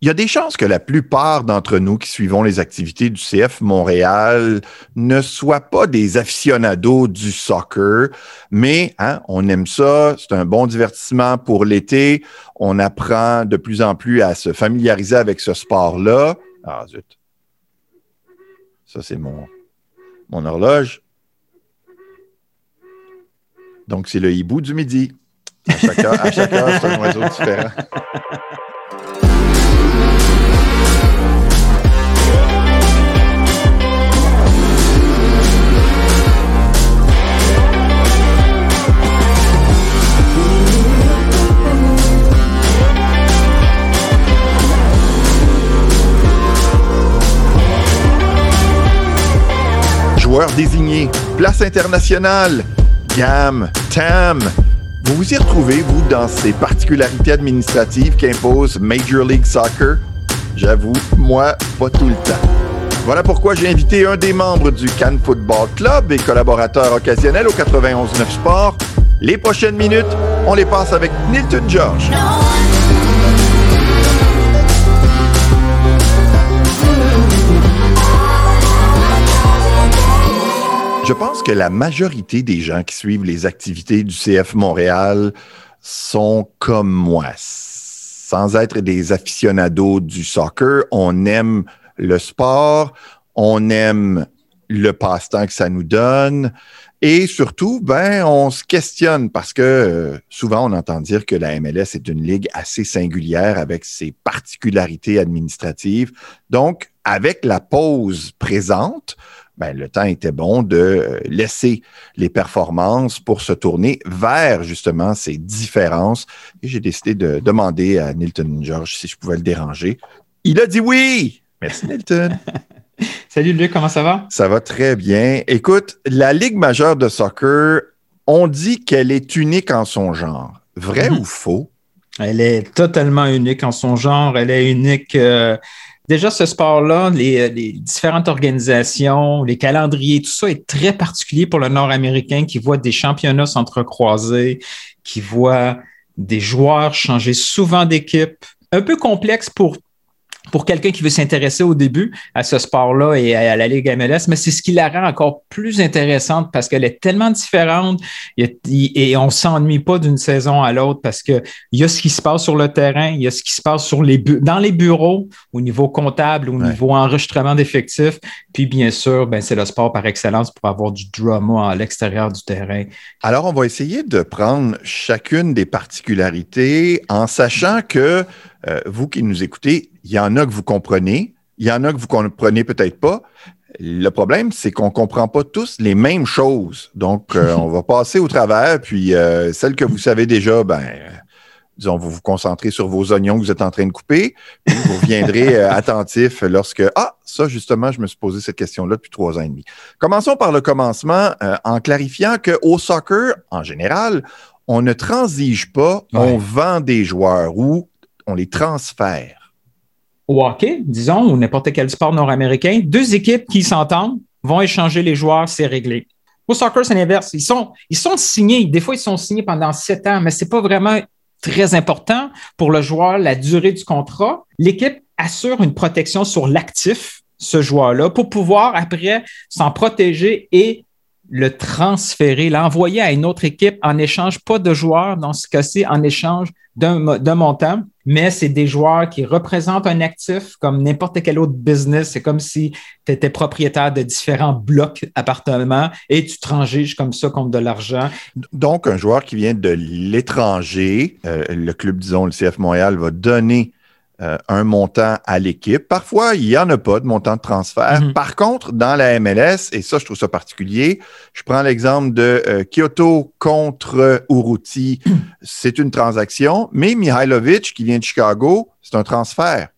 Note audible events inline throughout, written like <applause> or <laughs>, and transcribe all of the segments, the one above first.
il y a des chances que la plupart d'entre nous qui suivons les activités du CF Montréal ne soient pas des aficionados du soccer, mais hein, on aime ça, c'est un bon divertissement pour l'été, on apprend de plus en plus à se familiariser avec ce sport-là. Ah zut. Ça, c'est mon, mon horloge. Donc, c'est le hibou du midi. C'est un oiseau différent. <laughs> Joueur désigné, place internationale, GAM, TAM. Vous vous y retrouvez, vous, dans ces particularités administratives qu'impose Major League Soccer? J'avoue, moi, pas tout le temps. Voilà pourquoi j'ai invité un des membres du Cannes Football Club et collaborateur occasionnel au 91.9 Sport. Les prochaines minutes, on les passe avec Nilton George. Je pense que la majorité des gens qui suivent les activités du CF Montréal sont comme moi. Sans être des aficionados du soccer, on aime le sport, on aime le passe-temps que ça nous donne. Et surtout, ben, on se questionne parce que euh, souvent on entend dire que la MLS est une ligue assez singulière avec ses particularités administratives. Donc, avec la pause présente, ben, le temps était bon de euh, laisser les performances pour se tourner vers justement ces différences. Et j'ai décidé de demander à Nilton George si je pouvais le déranger. Il a dit oui. Merci, Nilton. <laughs> Salut Luc, comment ça va? Ça va très bien. Écoute, la Ligue majeure de soccer, on dit qu'elle est unique en son genre. Vrai mm-hmm. ou faux? Elle est totalement unique en son genre. Elle est unique. Euh, Déjà, ce sport-là, les, différentes organisations, les calendriers, tout ça est très particulier pour le Nord-Américain qui voit des championnats s'entrecroiser, qui voit des joueurs changer souvent d'équipe. Un peu complexe pour pour quelqu'un qui veut s'intéresser au début à ce sport-là et à la Ligue MLS, mais c'est ce qui la rend encore plus intéressante parce qu'elle est tellement différente. Et on ne s'ennuie pas d'une saison à l'autre parce qu'il y a ce qui se passe sur le terrain, il y a ce qui se passe sur les dans les bureaux, au niveau comptable, au niveau enregistrement d'effectifs, puis bien sûr, ben, c'est le sport par excellence pour avoir du drama à l'extérieur du terrain. Alors, on va essayer de prendre chacune des particularités en sachant que euh, vous qui nous écoutez, il y en a que vous comprenez, il y en a que vous comprenez peut-être pas. Le problème, c'est qu'on ne comprend pas tous les mêmes choses. Donc, euh, <laughs> on va passer au travers, puis euh, celles que vous savez déjà, ben, disons, vous vous concentrez sur vos oignons que vous êtes en train de couper, puis vous reviendrez <laughs> attentif lorsque, ah, ça, justement, je me suis posé cette question-là depuis trois ans et demi. Commençons par le commencement en clarifiant qu'au soccer, en général, on ne transige pas, on vend des joueurs ou on les transfère. Au hockey, disons, ou n'importe quel sport nord-américain, deux équipes qui s'entendent vont échanger les joueurs, c'est réglé. Au soccer, c'est l'inverse. Ils sont, signés. Des fois, ils sont signés pendant sept ans, mais ce n'est pas vraiment très important pour le joueur, la durée du contrat. L'équipe assure une protection sur l'actif, ce joueur-là, pour pouvoir après s'en protéger et le transférer, l'envoyer à une autre équipe en échange, pas de joueurs dans ce cas-ci, en échange d'un montant, mais c'est des joueurs qui représentent un actif comme n'importe quel autre business. C'est comme si tu étais propriétaire de différents blocs appartements et tu transiges comme ça contre de l'argent. Donc, un joueur qui vient de l'étranger, euh, le club, disons, le CF Montréal, va donner euh, un montant à l'équipe. Parfois, il n'y en a pas de montant de transfert. Mhm. Par contre, dans la MLS, et ça, je trouve ça particulier, je prends l'exemple de euh, Kyoto contre Uruti, c'est une transaction, mais Mihailovic, qui vient de Chicago, c'est un transfert.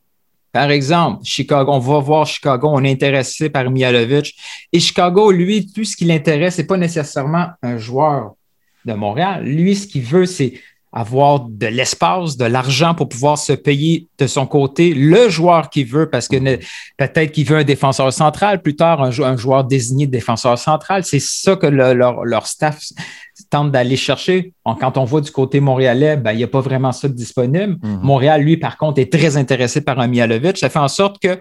Par exemple, Chicago, on va voir Chicago, on est intéressé par Mihailovic. Et Chicago, lui, tout ce qui l'intéresse, ce n'est pas nécessairement un joueur de Montréal. Lui, ce qu'il veut, c'est avoir de l'espace, de l'argent pour pouvoir se payer de son côté le joueur qu'il veut, parce que peut-être qu'il veut un défenseur central, plus tard un, joueur désigné de défenseur central. C'est ça que leur, leur, staff tentent d'aller chercher. quand on voit du côté montréalais, ben, il n'y a pas vraiment ça disponible. Mhm. Montréal, lui, par contre, est très intéressé par un Mialovic. Ça fait en sorte que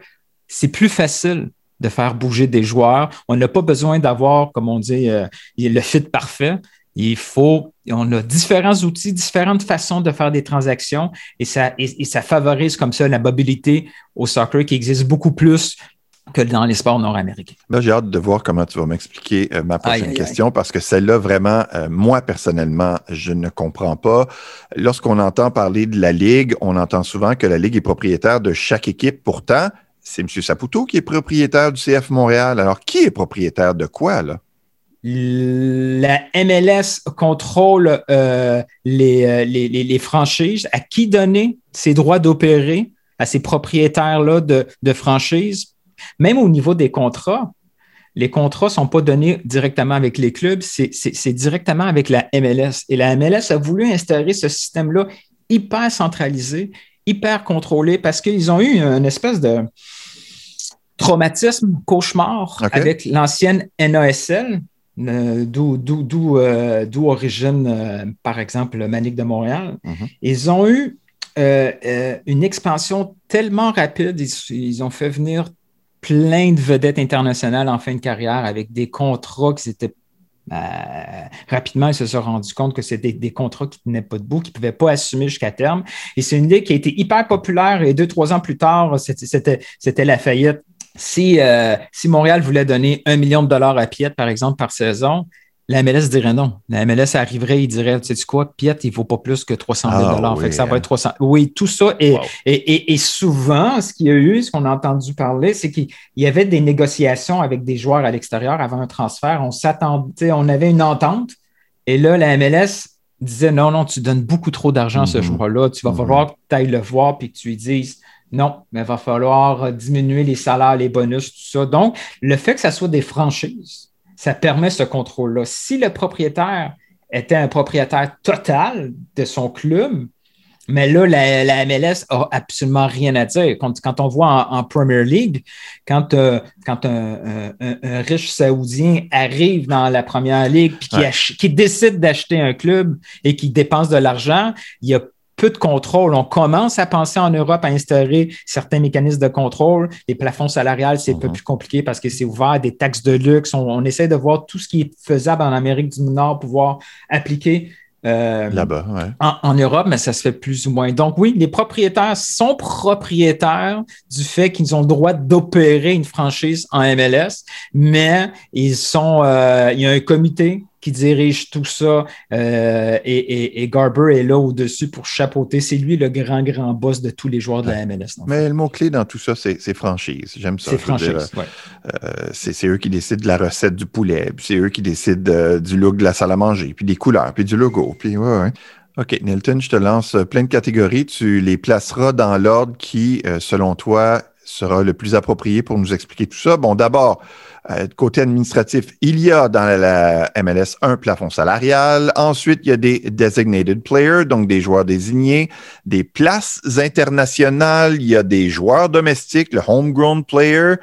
c'est plus facile de faire bouger des joueurs. On n'a pas besoin d'avoir, comme on dit, euh, le fit parfait. Il faut, on a différents outils, différentes façons de faire des transactions et ça, et ça favorise comme ça la mobilité au soccer qui existe beaucoup plus que dans les sports nord-américains. Là, j'ai hâte de voir comment tu vas m'expliquer euh, ma prochaine question parce que celle-là, vraiment, euh, moi, personnellement, je ne comprends pas. Lorsqu'on entend parler de la Ligue, on entend souvent que la Ligue est propriétaire de chaque équipe. Pourtant, c'est M. Saputo qui est propriétaire du CF Montréal. Alors, qui est propriétaire de quoi, là? La MLS contrôle euh, les, les, les, franchises. À qui donner ses droits d'opérer à ces propriétaires-là de, de franchises? Même au niveau des contrats, les contrats ne sont pas donnés directement avec les clubs, c'est directement avec la MLS. Et la MLS a voulu instaurer ce système-là hyper centralisé, hyper contrôlé, parce qu'ils ont eu une espèce de traumatisme, cauchemar avec l'ancienne NASL, euh, euh, d'où origine, euh, par exemple, Manic de Montréal. Mm-hmm. Ils ont eu une expansion tellement rapide, ils, ont fait venir plein de vedettes internationales en fin de carrière avec des contrats qui étaient euh, rapidement, ils se sont rendus compte que c'était des, contrats qui ne tenaient pas debout, qui ne pouvaient pas assumer jusqu'à terme. Et c'est une ligue qui a été hyper populaire et deux, trois ans plus tard, c'était la faillite. Si, euh, si Montréal voulait donner un million de dollars à Piet, par exemple, par saison, la MLS dirait non. La MLS arriverait, il dirait, tu sais quoi, Piet, il ne vaut pas plus que 300 000 ah, oui, fait que ça va être 300. Oui, tout ça. Et, et, et, souvent, ce qu'il y a eu, ce qu'on a entendu parler, c'est qu'il y avait des négociations avec des joueurs à l'extérieur avant un transfert. On s'attendait, on avait une entente. Et là, la MLS disait non, non, tu donnes beaucoup trop d'argent à ce mm-hmm. joueur-là. Tu vas mm-hmm. falloir que tu ailles le voir puis que tu lui dises non, mais il va falloir diminuer les salaires, les bonus, tout ça. Donc, le fait que ça soit des franchises, ça permet ce contrôle-là. Si le propriétaire était un propriétaire total de son club, mais là, la, MLS a absolument rien à dire. Quand, on voit en, Premier League, quand, euh, quand un, riche Saoudien arrive dans la Première Ligue et qui, qui, décide d'acheter un club et qui dépense de l'argent, il y a peu de contrôle. On commence à penser en Europe à instaurer certains mécanismes de contrôle. Les plafonds salariales, c'est un peu mhm. plus compliqué parce que c'est ouvert, des taxes de luxe. On, essaie de voir tout ce qui est faisable en Amérique du Nord, pouvoir appliquer euh, Là-bas, en, Europe, mais ça se fait plus ou moins. Donc oui, les propriétaires sont propriétaires du fait qu'ils ont le droit d'opérer une franchise en MLS, mais ils sont, euh, il y a un comité qui dirige tout ça euh, et, Garber est là au-dessus pour chapeauter. C'est lui le grand, grand boss de tous les joueurs de la MLS. Mais le mot-clé dans tout ça, c'est franchise. J'aime ça. C'est franchise, euh, C'est eux qui décident de la recette du poulet, puis c'est eux qui décident euh, du look de la salle à manger, puis des couleurs, puis du logo. Puis ouais, OK, Nilton, je te lance plein de catégories. Tu les placeras dans l'ordre qui, selon toi, sera le plus approprié pour nous expliquer tout ça. Bon, d'abord, euh, côté administratif, il y a dans la MLS un plafond salarial. Ensuite, il y a des designated players, donc des joueurs désignés, des places internationales. Il y a des joueurs domestiques, le homegrown player.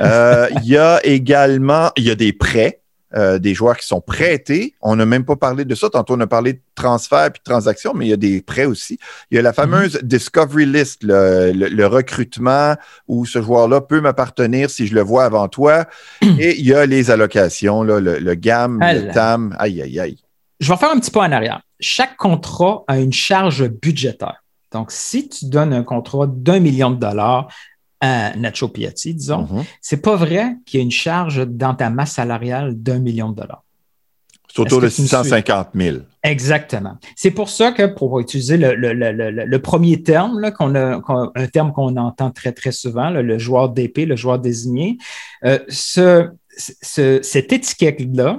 Euh, il y a également, il y a des prêts. Euh, des joueurs qui sont prêtés. On n'a même pas parlé de ça. Tantôt, on a parlé de transfert puis de transaction, mais il y a des prêts aussi. Il y a la fameuse mm-hmm. Discovery List, le, recrutement où ce joueur-là peut m'appartenir si je le vois avant toi. <clears throat> Et il y a les allocations, le, le, GAM, le TAM. Aïe, aïe, aïe. Je vais faire un petit peu en arrière. Chaque contrat a une charge budgétaire. Donc, si tu donnes un contrat d'un million de dollars à Nacho Piatti, disons, ce mhm. c'est pas vrai qu'il y a une charge dans ta masse salariale d'un million de dollars. C'est autour de 650 000. Exactement. C'est pour ça que, pour utiliser le, premier terme, qu'on a, un terme qu'on entend très, très souvent, le joueur d'épée, le joueur désigné, euh, ce, cette étiquette-là,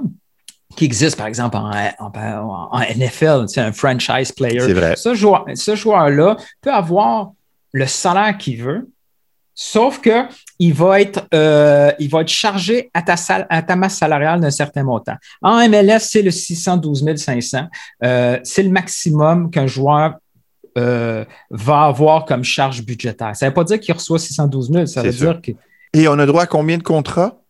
qui existe, par exemple, en, en, NFL, c'est un franchise player. C'est vrai. Ce joueur-là ce joueur peut avoir le salaire qu'il veut, Sauf que il va être, euh, il va être chargé à ta, à ta masse salariale d'un certain montant. En MLS, c'est le 612 500. Euh, c'est le maximum qu'un joueur euh, va avoir comme charge budgétaire. Ça ne veut pas dire qu'il reçoit 612 000, ça veut dire que. Et on a droit à combien de contrats?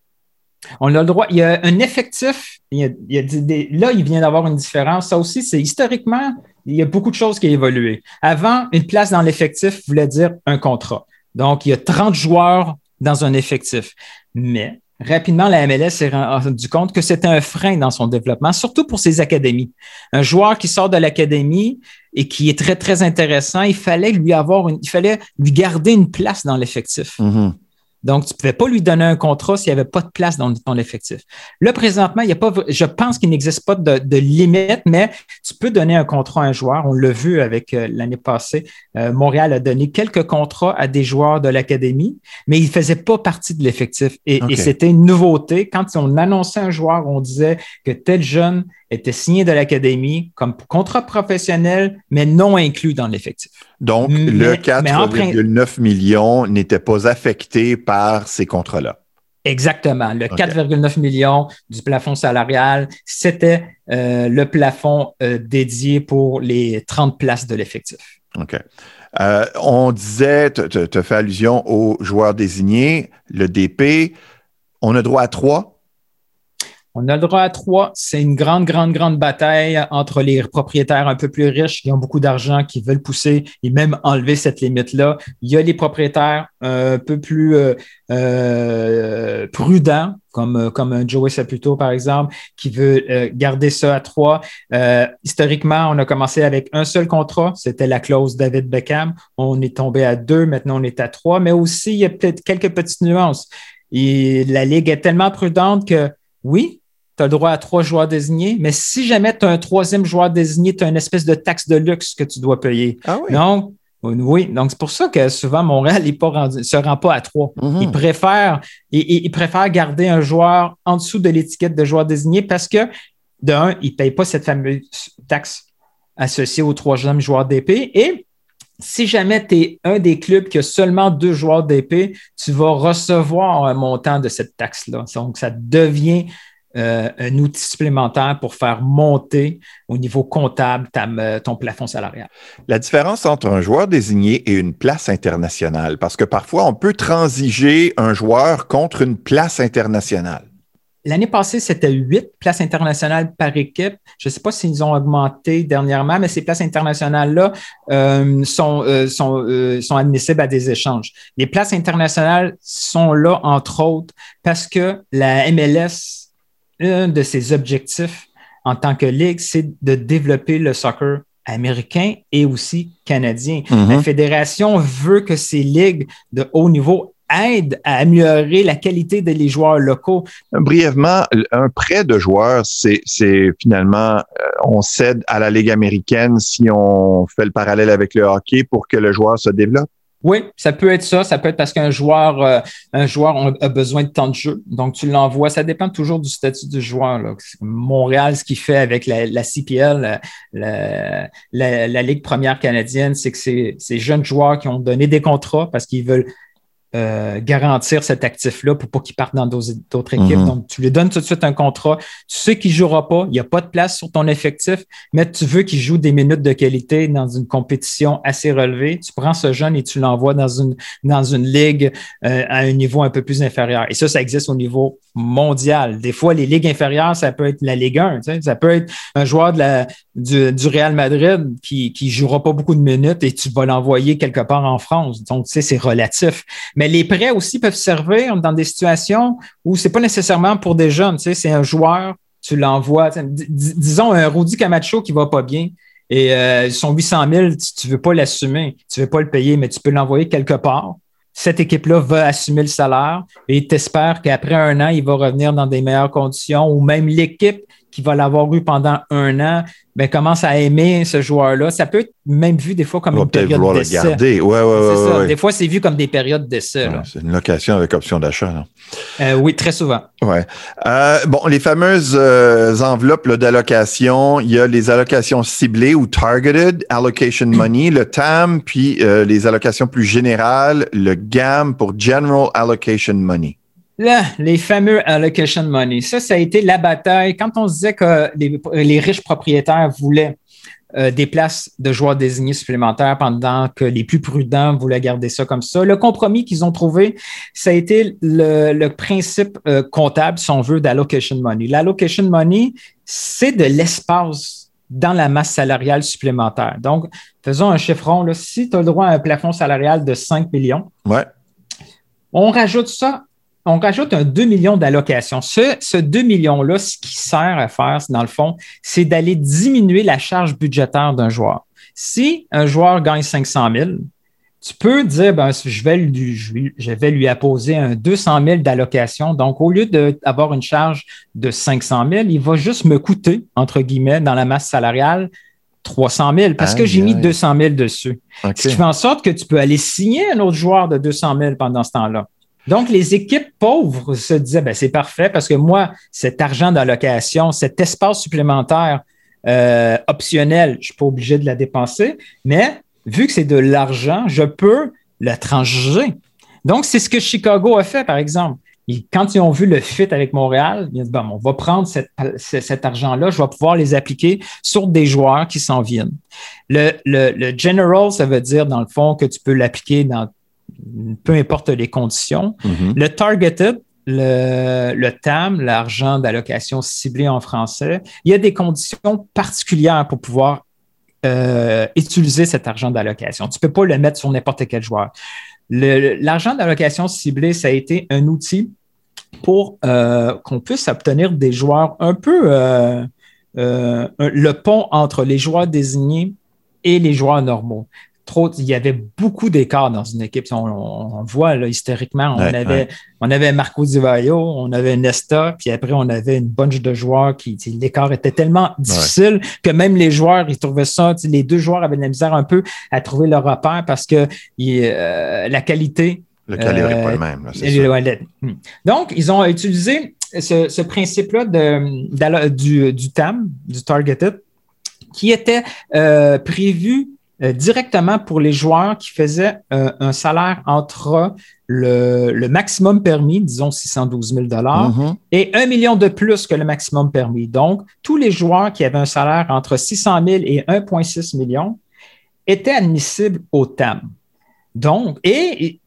On a le droit. Il y a un effectif. Il y a, là, il vient d'avoir une différence. Ça aussi, c'est historiquement, il y a beaucoup de choses qui ont évolué. Avant, une place dans l'effectif voulait dire un contrat. Donc, il y a 30 joueurs dans un effectif. Mais rapidement, la MLS s'est rendu compte que c'était un frein dans son développement, surtout pour ses académies. Un joueur qui sort de l'académie et qui est très, très intéressant, il fallait lui avoir une, il fallait lui garder une place dans l'effectif. Mm-hmm. Donc, tu ne pouvais pas lui donner un contrat s'il n'y avait pas de place dans ton effectif. Là, présentement, il y a pas, je pense qu'il n'existe pas de, limite, mais tu peux donner un contrat à un joueur. On l'a vu avec euh, l'année passée. Euh, Montréal a donné quelques contrats à des joueurs de l'académie, mais ils ne faisaient pas partie de l'effectif. Et, et c'était une nouveauté. Quand on annonçait un joueur, on disait que tel jeune était signé de l'Académie comme contrat professionnel, mais non inclus dans l'effectif. Donc, le 4,9 millions n'était pas affecté par ces contrats-là. Exactement. Le 4,9 millions du plafond salarial, c'était euh, le plafond euh, dédié pour les 30 places de l'effectif. OK. Euh, on disait, tu as fait allusion aux joueurs désignés, le DP. On a droit à trois on a le droit à trois. C'est une grande, grande, grande bataille entre les propriétaires un peu plus riches qui ont beaucoup d'argent, qui veulent pousser et même enlever cette limite-là. Il y a les propriétaires un peu plus euh, euh, prudents, comme, comme Joey Saputo, par exemple, qui veut euh, garder ça à trois. historiquement, on a commencé avec un seul contrat. C'était la clause David Beckham. On est tombé à deux. Maintenant, on est à trois. Mais aussi, il y a peut-être quelques petites nuances. Et la Ligue est tellement prudente que oui, tu as le droit à trois joueurs désignés, mais si jamais tu as un troisième joueur désigné, tu as une espèce de taxe de luxe que tu dois payer. Ah oui? Donc, oui, donc c'est pour ça que souvent Montréal ne se rend pas à trois. Mm-hmm. Il, préfère, il, préfère garder un joueur en dessous de l'étiquette de joueur désigné parce que, d'un, il ne paye pas cette fameuse taxe associée aux troisième joueurs d'épée. Et si jamais tu es un des clubs qui a seulement deux joueurs d'épée, tu vas recevoir un montant de cette taxe-là. Donc, ça devient euh, un outil supplémentaire pour faire monter au niveau comptable euh, ton plafond salarial. La différence entre un joueur désigné et une place internationale, parce que parfois on peut transiger un joueur contre une place internationale. L'année passée, c'était huit places internationales par équipe. Je ne sais pas s'ils ont augmenté dernièrement, mais ces places internationales-là euh, sont, sont, sont admissibles à des échanges. Les places internationales sont là, entre autres, parce que la MLS un de ses objectifs en tant que ligue, c'est de développer le soccer américain et aussi canadien. La mhm. fédération veut que ces ligues de haut niveau aident à améliorer la qualité des joueurs locaux. Brièvement, un prêt de joueurs, c'est finalement, euh, on cède à la Ligue américaine si on fait le parallèle avec le hockey pour que le joueur se développe. Oui, ça peut être ça. Ça peut être parce qu'un joueur, euh, un joueur a besoin de temps de jeu. Donc, tu l'envoies. Ça dépend toujours du statut du joueur. Montréal, ce qu'il fait avec la, la CPL, la, la, Ligue première canadienne, c'est que c'est ces jeunes joueurs qui ont donné des contrats parce qu'ils veulent euh, garantir cet actif-là pour pas qu'il parte dans d'autres équipes. Mhm. Donc, tu lui donnes tout de suite un contrat. Tu sais qu'il ne jouera pas. Il n'y a pas de place sur ton effectif, mais tu veux qu'il joue des minutes de qualité dans une compétition assez relevée. Tu prends ce jeune et tu l'envoies dans une, dans une ligue euh, à un niveau un peu plus inférieur. Et ça, ça existe au niveau mondial. Des fois, les ligues inférieures, ça peut être la Ligue 1. Ça peut être un joueur de la, du, du Real Madrid qui ne jouera pas beaucoup de minutes et tu vas l'envoyer quelque part en France. Donc, tu sais, c'est relatif. Mais les prêts aussi peuvent servir dans des situations où c'est pas nécessairement pour des jeunes. Tu sais, c'est un joueur, tu l'envoies. Disons un Rudy Camacho qui va pas bien et euh, son 800 000, tu, ne veux pas l'assumer, tu veux pas le payer, mais tu peux l'envoyer quelque part. Cette équipe-là va assumer le salaire et t'espères qu'après un an, il va revenir dans des meilleures conditions ou même l'équipe qui va l'avoir eu pendant un an ben, commence à aimer ce joueur-là. Ça peut être même vu des fois comme une période d'essai. Ouais, ouais, ouais, Des fois, c'est vu comme des périodes d'essai. c'est une location avec option d'achat. Euh, oui, très souvent. Ouais. Euh, bon, les fameuses euh, enveloppes d'allocation, il y a les allocations ciblées ou targeted allocation <clears throat> money, le TAM, puis les allocations plus générales, le GAM pour General Allocation Money. Là, les fameux allocation money. Ça, ça a été la bataille. Quand on se disait que les, riches propriétaires voulaient euh, des places de joueurs désignés supplémentaires pendant que les plus prudents voulaient garder ça comme ça. Le compromis qu'ils ont trouvé, ça a été le, principe euh, comptable, si on veut, d'allocation money. L'allocation money, c'est de l'espace dans la masse salariale supplémentaire. Donc, faisons un chiffron. Là. Si tu as le droit à un plafond salarial de 5 millions, ouais. on rajoute ça on rajoute un 2 millions d'allocations. Ce, ce 2 millions-là, ce qui sert à faire, dans le fond, c'est d'aller diminuer la charge budgétaire d'un joueur. Si un joueur gagne 500 000, tu peux dire, ben, je, vais lui, je vais lui apposer un 200 000 d'allocation. Donc, au lieu d'avoir une charge de 500 000, il va juste me coûter, entre guillemets, dans la masse salariale, 300 000 parce que j'ai mis 200 000 dessus. Ce qui fait en sorte que tu peux aller signer un autre joueur de 200 000 pendant ce temps-là. Donc, les équipes pauvres se disaient, ben, c'est parfait parce que moi, cet argent d'allocation, cet espace supplémentaire euh, optionnel, je ne suis pas obligé de la dépenser, mais vu que c'est de l'argent, je peux le trancher. Donc, c'est ce que Chicago a fait, par exemple. quand ils ont vu le fit avec Montréal, ils ont dit, bon, on va prendre cet argent-là, je vais pouvoir les appliquer sur des joueurs qui s'en viennent. Le, le, general, ça veut dire, dans le fond, que tu peux l'appliquer dans peu importe les conditions. Mm-hmm. Le targeted, le, TAM, l'argent d'allocation ciblé en français, il y a des conditions particulières pour pouvoir euh, utiliser cet argent d'allocation. Tu ne peux pas le mettre sur n'importe quel joueur. L'argent d'allocation ciblé, ça a été un outil pour euh, qu'on puisse obtenir des joueurs un peu euh, le pont entre les joueurs désignés et les joueurs normaux il y avait beaucoup d'écarts dans une équipe. On, voit là, historiquement, on, avait, on avait Marco Di on avait Nesta, puis après, on avait une bunch de joueurs qui, l'écart était tellement difficile que même les joueurs, ils trouvaient ça, les deux joueurs avaient de la misère un peu à trouver leur repère parce que euh, la qualité. Le calibre n'est pas le euh, même. Hmm. Donc, ils ont utilisé ce, principe-là du, du TAM, du Targeted, qui était euh, prévu euh, directement pour les joueurs qui faisaient euh, un salaire entre le, maximum permis, disons 612 000 mm-hmm. et un million de plus que le maximum permis. Donc, tous les joueurs qui avaient un salaire entre 600 000 et 1,6 million étaient admissibles au TAM. Donc, et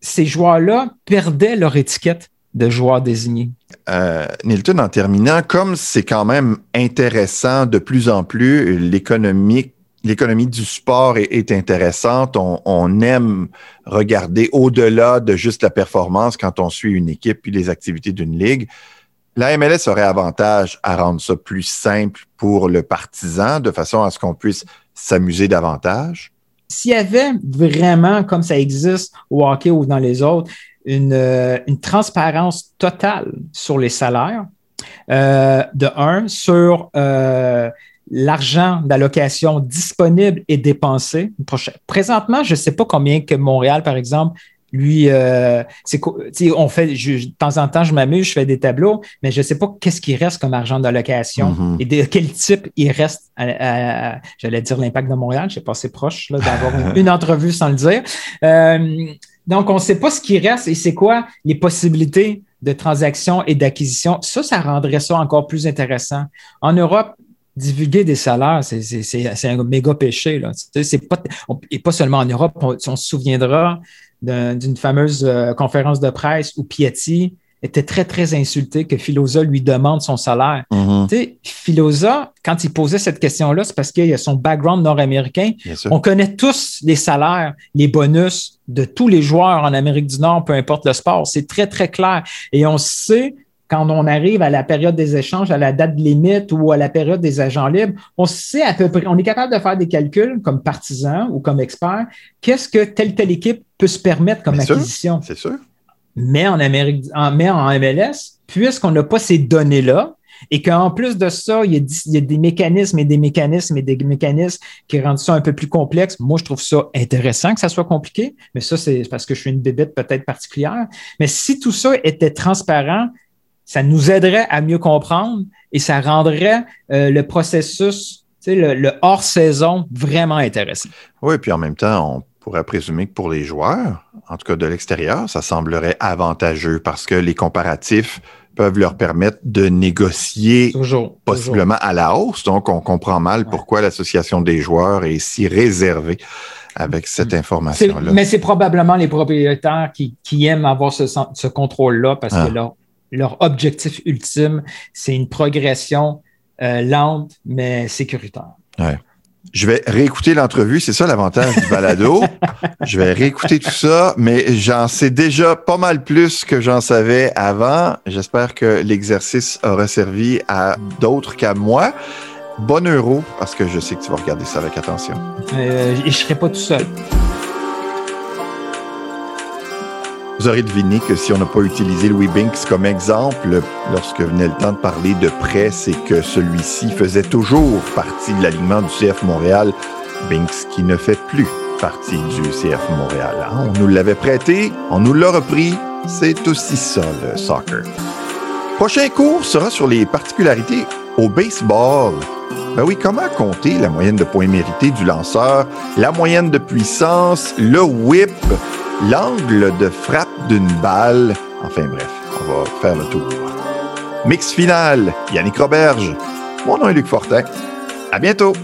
ces joueurs-là perdaient leur étiquette de joueurs désignés. Euh, Nilton, en terminant, comme c'est quand même intéressant de plus en plus l'économie l'économie du sport est, intéressante. On, aime regarder au-delà de juste la performance quand on suit une équipe puis les activités d'une ligue. La MLS aurait avantage à rendre ça plus simple pour le partisan de façon à ce qu'on puisse s'amuser davantage. S'il y avait vraiment, comme ça existe au hockey ou dans les autres, une, euh, transparence totale sur les salaires, euh, de un, sur euh, l'argent d'allocation disponible et dépensé. Présentement, je ne sais pas combien que Montréal, par exemple, lui, euh, on fait, de temps en temps, je m'amuse, je fais des tableaux, mais je ne sais pas qu'est-ce qui reste comme argent d'allocation mm-hmm. et de quel type il reste. J'allais dire l'impact de Montréal, je sais pas, c'est proche d'avoir <laughs> une, entrevue sans le dire. Euh, donc, on ne sait pas ce qui reste et c'est quoi les possibilités de transaction et d'acquisition. Ça, ça rendrait ça encore plus intéressant. En Europe, divulguer des salaires, c'est un méga péché. Là. C'est pas, et pas seulement en Europe. On, se souviendra d'une fameuse euh, conférence de presse où Piatti était très, très insulté que Philosa lui demande son salaire. Mm-hmm. Philosa, quand il posait cette question-là, c'est parce qu'il a son background nord-américain. On connaît tous les salaires, les bonus de tous les joueurs en Amérique du Nord, peu importe le sport. C'est très, très clair. Et on sait quand on arrive à la période des échanges, à la date limite ou à la période des agents libres, on sait à peu près, on est capable de faire des calculs comme partisan ou comme expert, qu'est-ce que telle telle équipe peut se permettre comme acquisition? C'est sûr. Mais en Amérique, en, mais en MLS, puisqu'on n'a pas ces données-là, et qu'en plus de ça, il y, a, des mécanismes et des mécanismes et des mécanismes qui rendent ça un peu plus complexe. Moi, je trouve ça intéressant que ça soit compliqué, mais ça, c'est parce que je suis une bébête peut-être particulière. Mais si tout ça était transparent, ça nous aiderait à mieux comprendre et ça rendrait euh, le processus, le, le hors-saison vraiment intéressant. Oui, puis en même temps, on pourrait présumer que pour les joueurs, en tout cas de l'extérieur, ça semblerait avantageux parce que les comparatifs peuvent leur permettre de négocier toujours, possiblement à la hausse. Donc, on comprend mal pourquoi l'association des joueurs est si réservée avec cette information-là. Mais c'est probablement les propriétaires qui, aiment avoir ce, contrôle-là parce que ah. Leur, objectif ultime, c'est une progression euh, lente mais sécuritaire. Ouais. Je vais réécouter l'entrevue, c'est ça l'avantage du balado. <laughs> je vais réécouter tout ça, mais j'en sais déjà pas mal plus que j'en savais avant. J'espère que l'exercice aura servi à d'autres qu'à moi. Bon euro, parce que je sais que tu vas regarder ça avec attention. Euh, je ne serai pas tout seul. Vous aurez deviné que si on n'a pas utilisé Louis Binks comme exemple lorsque venait le temps de parler de prêt, c'est que celui-ci faisait toujours partie de l'alignement du CF Montréal. Binks qui ne fait plus partie du CF Montréal. Hein. On nous l'avait prêté, on nous l'a repris. C'est aussi ça le soccer. Prochain cours sera sur les particularités au baseball. Ben oui, comment compter la moyenne de points mérités du lanceur, la moyenne de puissance, le whip, l'angle de frappe d'une balle. Enfin bref, on va faire le tour. Mix final, Yannick Roberge. Mon nom est Luc Fortin. À bientôt!